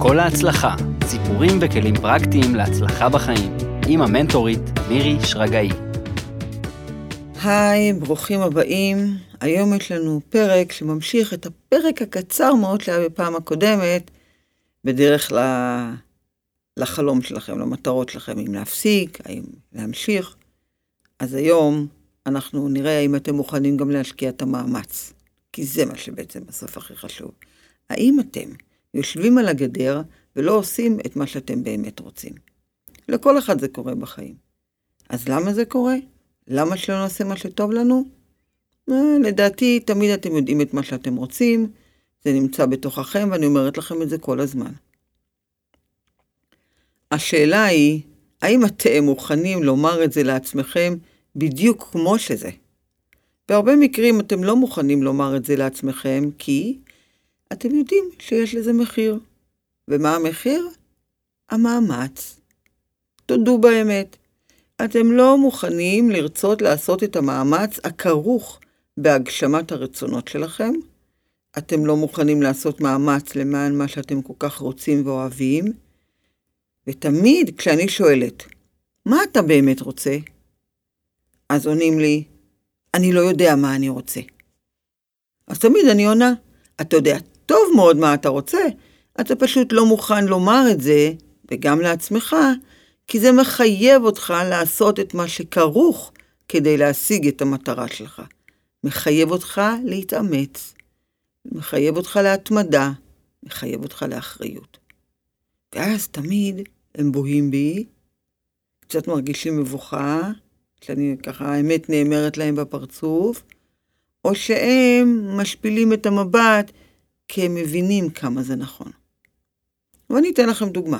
כל להצלחה, סיפורים וכלים פרקטיים להצלחה בחיים, עם המנטורית מירי שרגאי. היי, ברוכים הבאים. היום יש לנו פרק שממשיך את הפרק הקצר מאוד שהיה בפעם הקודמת, בדרך ל... לחלום שלכם, למטרות שלכם, אם להפסיק, האם להמשיך. אז היום אנחנו נראה האם אתם מוכנים גם להשקיע את המאמץ, כי זה מה שבעצם בסוף הכי חשוב. האם אתם יושבים על הגדר ולא עושים את מה שאתם באמת רוצים? לכל אחד זה קורה בחיים. אז למה זה קורה? למה שלא נעשה מה שטוב לנו? אה, לדעתי, תמיד אתם יודעים את מה שאתם רוצים, זה נמצא בתוככם, ואני אומרת לכם את זה כל הזמן. השאלה היא, האם אתם מוכנים לומר את זה לעצמכם בדיוק כמו שזה? בהרבה מקרים אתם לא מוכנים לומר את זה לעצמכם, כי אתם יודעים שיש לזה מחיר. ומה המחיר? המאמץ. תודו באמת. אתם לא מוכנים לרצות לעשות את המאמץ הכרוך בהגשמת הרצונות שלכם. אתם לא מוכנים לעשות מאמץ למען מה שאתם כל כך רוצים ואוהבים. ותמיד כשאני שואלת, מה אתה באמת רוצה? אז עונים לי, אני לא יודע מה אני רוצה. אז תמיד אני עונה, אתה יודע טוב מאוד מה אתה רוצה, אתה פשוט לא מוכן לומר את זה, וגם לעצמך, כי זה מחייב אותך לעשות את מה שכרוך כדי להשיג את המטרה שלך. מחייב אותך להתאמץ, מחייב אותך להתמדה, מחייב אותך לאחריות. ואז תמיד הם בוהים בי, קצת מרגישים מבוכה, שאני ככה, האמת נאמרת להם בפרצוף, או שהם משפילים את המבט כי הם מבינים כמה זה נכון. ואני אתן לכם דוגמה.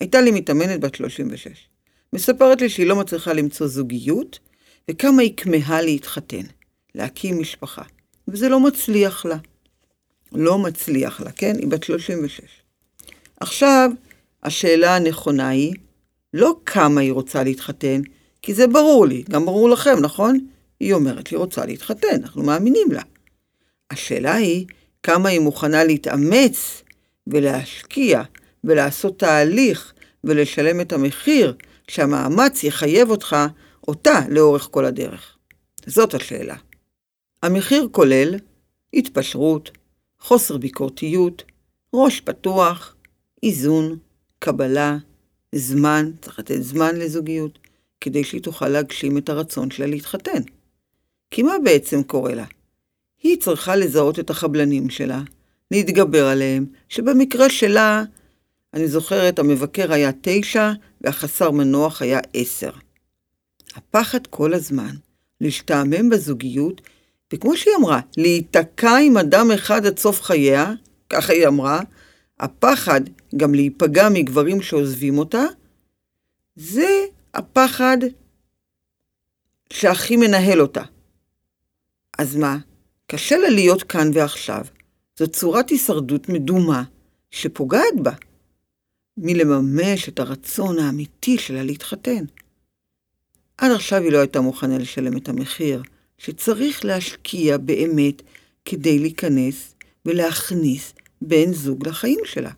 הייתה לי מתאמנת בת 36. מספרת לי שהיא לא מצליחה למצוא זוגיות, וכמה היא כמהה להתחתן, להקים משפחה. וזה לא מצליח לה. לא מצליח לה, כן? היא בת 36. עכשיו, השאלה הנכונה היא, לא כמה היא רוצה להתחתן, כי זה ברור לי, גם ברור לכם, נכון? היא אומרת, היא רוצה להתחתן, אנחנו מאמינים לה. השאלה היא, כמה היא מוכנה להתאמץ ולהשקיע ולעשות תהליך ולשלם את המחיר שהמאמץ יחייב אותך, אותה לאורך כל הדרך. זאת השאלה. המחיר כולל התפשרות, חוסר ביקורתיות, ראש פתוח, איזון, קבלה, זמן, צריך לתת זמן לזוגיות, כדי שהיא תוכל להגשים את הרצון שלה להתחתן. כי מה בעצם קורה לה? היא צריכה לזהות את החבלנים שלה, להתגבר עליהם, שבמקרה שלה, אני זוכרת, המבקר היה תשע והחסר מנוח היה עשר. הפחד כל הזמן, להשתעמם בזוגיות, וכמו שהיא אמרה, להיתקע עם אדם אחד עד סוף חייה, ככה היא אמרה, הפחד גם להיפגע מגברים שעוזבים אותה, זה הפחד שהכי מנהל אותה. אז מה? קשה לה להיות כאן ועכשיו. זו צורת הישרדות מדומה שפוגעת בה מלממש את הרצון האמיתי שלה להתחתן. עד עכשיו היא לא הייתה מוכנה לשלם את המחיר שצריך להשקיע באמת כדי להיכנס ולהכניס בן זוג לחיים שלה.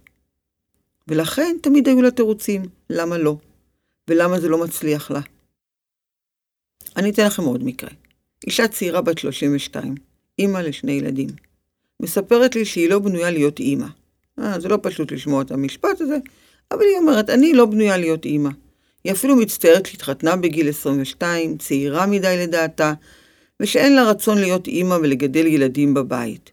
ולכן תמיד היו לה תירוצים, למה לא, ולמה זה לא מצליח לה. אני אתן לכם עוד מקרה. אישה צעירה בת 32, אימא לשני ילדים. מספרת לי שהיא לא בנויה להיות אימא. אה, זה לא פשוט לשמוע את המשפט הזה, אבל היא אומרת, אני לא בנויה להיות אימא. היא אפילו מצטערת שהתחתנה בגיל 22, צעירה מדי לדעתה, ושאין לה רצון להיות אימא ולגדל ילדים בבית.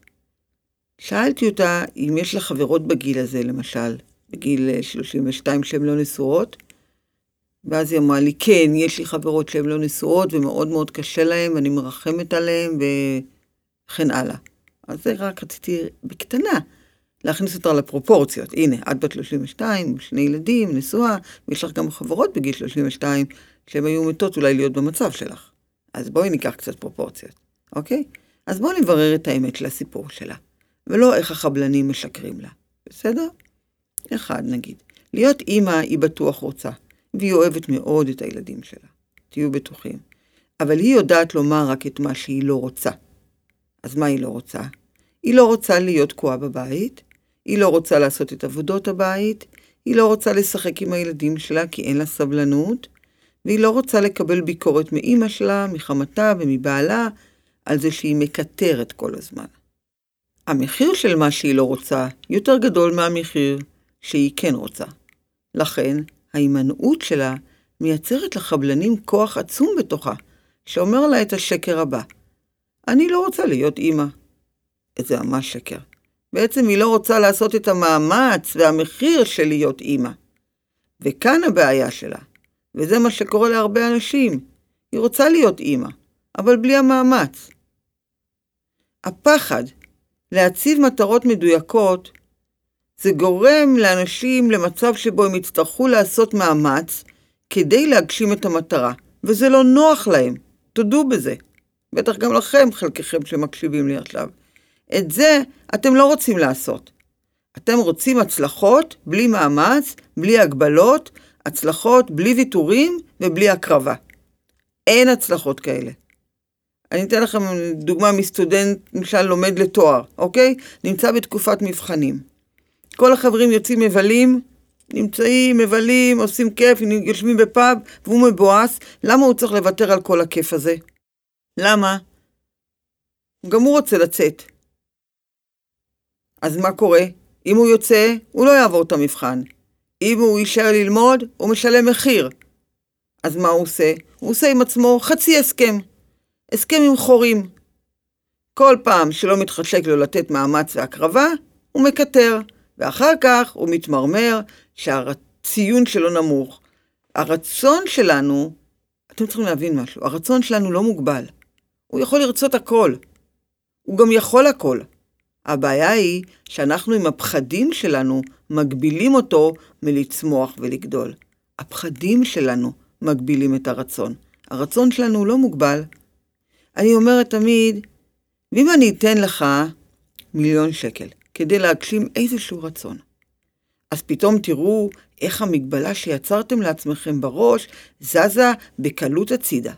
שאלתי אותה אם יש לה חברות בגיל הזה, למשל, בגיל 32 שהן לא נשואות, ואז היא אמרה לי, כן, יש לי חברות שהן לא נשואות ומאוד מאוד קשה להן, ואני מרחמת עליהן, וכן הלאה. אז זה רק רציתי בקטנה להכניס אותה לפרופורציות. הנה, את בת 32, שני ילדים, נשואה, ויש לך גם חברות בגיל 32, שהן היו מתות אולי להיות במצב שלך. אז בואי ניקח קצת פרופורציות, אוקיי? אז בואו נברר את האמת של הסיפור שלה, ולא איך החבלנים משקרים לה, בסדר? אחד, נגיד, להיות אימא היא בטוח רוצה, והיא אוהבת מאוד את הילדים שלה, תהיו בטוחים. אבל היא יודעת לומר רק את מה שהיא לא רוצה. אז מה היא לא רוצה? היא לא רוצה להיות תקועה בבית, היא לא רוצה לעשות את עבודות הבית, היא לא רוצה לשחק עם הילדים שלה כי אין לה סבלנות, והיא לא רוצה לקבל ביקורת מאימא שלה, מחמתה ומבעלה, על זה שהיא מקטרת כל הזמן. המחיר של מה שהיא לא רוצה יותר גדול מהמחיר שהיא כן רוצה. לכן, ההימנעות שלה מייצרת לחבלנים כוח עצום בתוכה, שאומר לה את השקר הבא: אני לא רוצה להיות אימא. זה ממש שקר. בעצם היא לא רוצה לעשות את המאמץ והמחיר של להיות אימא. וכאן הבעיה שלה, וזה מה שקורה להרבה אנשים. היא רוצה להיות אימא, אבל בלי המאמץ. הפחד להציב מטרות מדויקות, זה גורם לאנשים למצב שבו הם יצטרכו לעשות מאמץ כדי להגשים את המטרה, וזה לא נוח להם, תודו בזה. בטח גם לכם, חלקכם שמקשיבים לי עכשיו. את זה אתם לא רוצים לעשות. אתם רוצים הצלחות בלי מאמץ, בלי הגבלות, הצלחות בלי ויתורים ובלי הקרבה. אין הצלחות כאלה. אני אתן לכם דוגמה מסטודנט, למשל לומד לתואר, אוקיי? נמצא בתקופת מבחנים. כל החברים יוצאים מבלים, נמצאים, מבלים, עושים כיף, יושבים בפאב, והוא מבואס, למה הוא צריך לוותר על כל הכיף הזה? למה? גם הוא רוצה לצאת. אז מה קורה? אם הוא יוצא, הוא לא יעבור את המבחן. אם הוא יישאר ללמוד, הוא משלם מחיר. אז מה הוא עושה? הוא עושה עם עצמו חצי הסכם. הסכם עם חורים. כל פעם שלא מתחשק לו לתת מאמץ והקרבה, הוא מקטר, ואחר כך הוא מתמרמר שהציון שלו נמוך. הרצון שלנו, אתם צריכים להבין משהו, הרצון שלנו לא מוגבל. הוא יכול לרצות הכל. הוא גם יכול הכל. הבעיה היא שאנחנו עם הפחדים שלנו מגבילים אותו מלצמוח ולגדול. הפחדים שלנו מגבילים את הרצון. הרצון שלנו לא מוגבל. אני אומרת תמיד, ואם אני אתן לך מיליון שקל כדי להגשים איזשהו רצון, אז פתאום תראו איך המגבלה שיצרתם לעצמכם בראש זזה בקלות הצידה.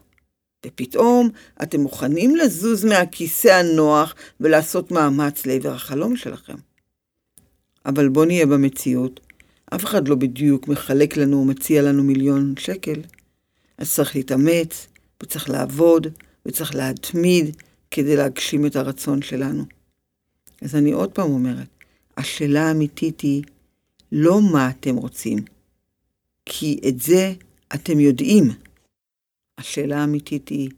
ופתאום אתם מוכנים לזוז מהכיסא הנוח ולעשות מאמץ לעבר החלום שלכם. אבל בואו נהיה במציאות. אף אחד לא בדיוק מחלק לנו ומציע לנו מיליון שקל. אז צריך להתאמץ, וצריך לעבוד, וצריך להתמיד כדי להגשים את הרצון שלנו. אז אני עוד פעם אומרת, השאלה האמיתית היא לא מה אתם רוצים, כי את זה אתם יודעים. השאלה האמיתית היא,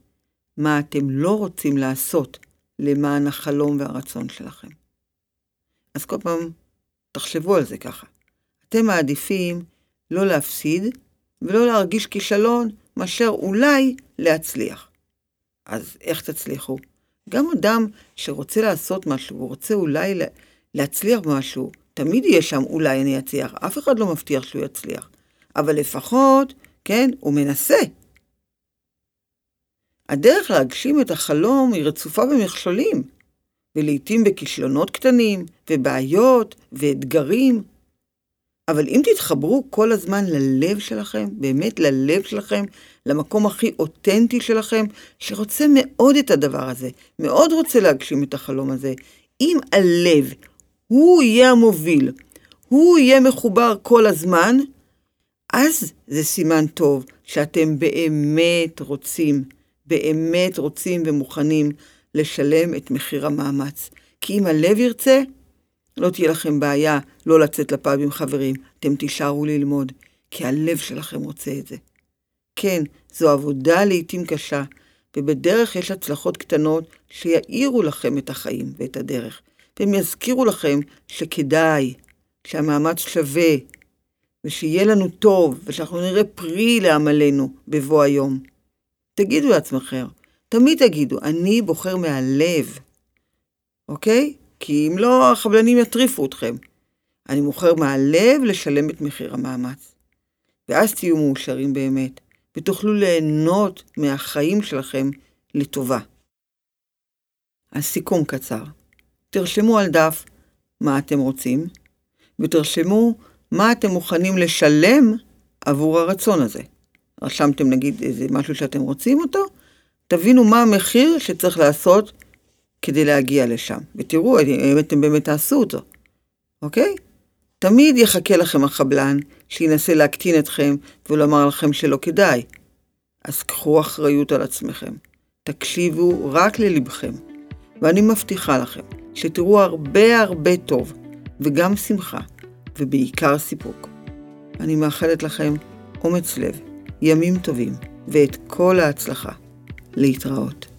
מה אתם לא רוצים לעשות למען החלום והרצון שלכם. אז כל פעם תחשבו על זה ככה. אתם מעדיפים לא להפסיד ולא להרגיש כישלון, מאשר אולי להצליח. אז איך תצליחו? גם אדם שרוצה לעשות משהו, הוא רוצה אולי להצליח במשהו, תמיד יהיה שם אולי אני אצליח. אף אחד לא מבטיח שהוא יצליח. אבל לפחות, כן, הוא מנסה. הדרך להגשים את החלום היא רצופה במכשולים, ולעיתים בכישלונות קטנים, ובעיות, ואתגרים. אבל אם תתחברו כל הזמן ללב שלכם, באמת ללב שלכם, למקום הכי אותנטי שלכם, שרוצה מאוד את הדבר הזה, מאוד רוצה להגשים את החלום הזה, אם הלב, הוא יהיה המוביל, הוא יהיה מחובר כל הזמן, אז זה סימן טוב שאתם באמת רוצים באמת רוצים ומוכנים לשלם את מחיר המאמץ. כי אם הלב ירצה, לא תהיה לכם בעיה לא לצאת לפאב עם חברים, אתם תישארו ללמוד, כי הלב שלכם רוצה את זה. כן, זו עבודה לעתים קשה, ובדרך יש הצלחות קטנות שיאירו לכם את החיים ואת הדרך, והם יזכירו לכם שכדאי, שהמאמץ שווה, ושיהיה לנו טוב, ושאנחנו נראה פרי לעמלנו בבוא היום. תגידו לעצמכם, תמיד תגידו, אני בוחר מהלב, אוקיי? כי אם לא, החבלנים יטריפו אתכם. אני בוחר מהלב לשלם את מחיר המאמץ. ואז תהיו מאושרים באמת, ותוכלו ליהנות מהחיים שלכם לטובה. אז סיכום קצר. תרשמו על דף מה אתם רוצים, ותרשמו מה אתם מוכנים לשלם עבור הרצון הזה. רשמתם נגיד איזה משהו שאתם רוצים אותו, תבינו מה המחיר שצריך לעשות כדי להגיע לשם. ותראו אם אתם באמת תעשו אותו, אוקיי? תמיד יחכה לכם החבלן שינסה להקטין אתכם ולומר לכם שלא כדאי. אז קחו אחריות על עצמכם. תקשיבו רק ללבכם. ואני מבטיחה לכם שתראו הרבה הרבה טוב, וגם שמחה, ובעיקר סיפוק. אני מאחלת לכם אומץ לב, ימים טובים, ואת כל ההצלחה. להתראות.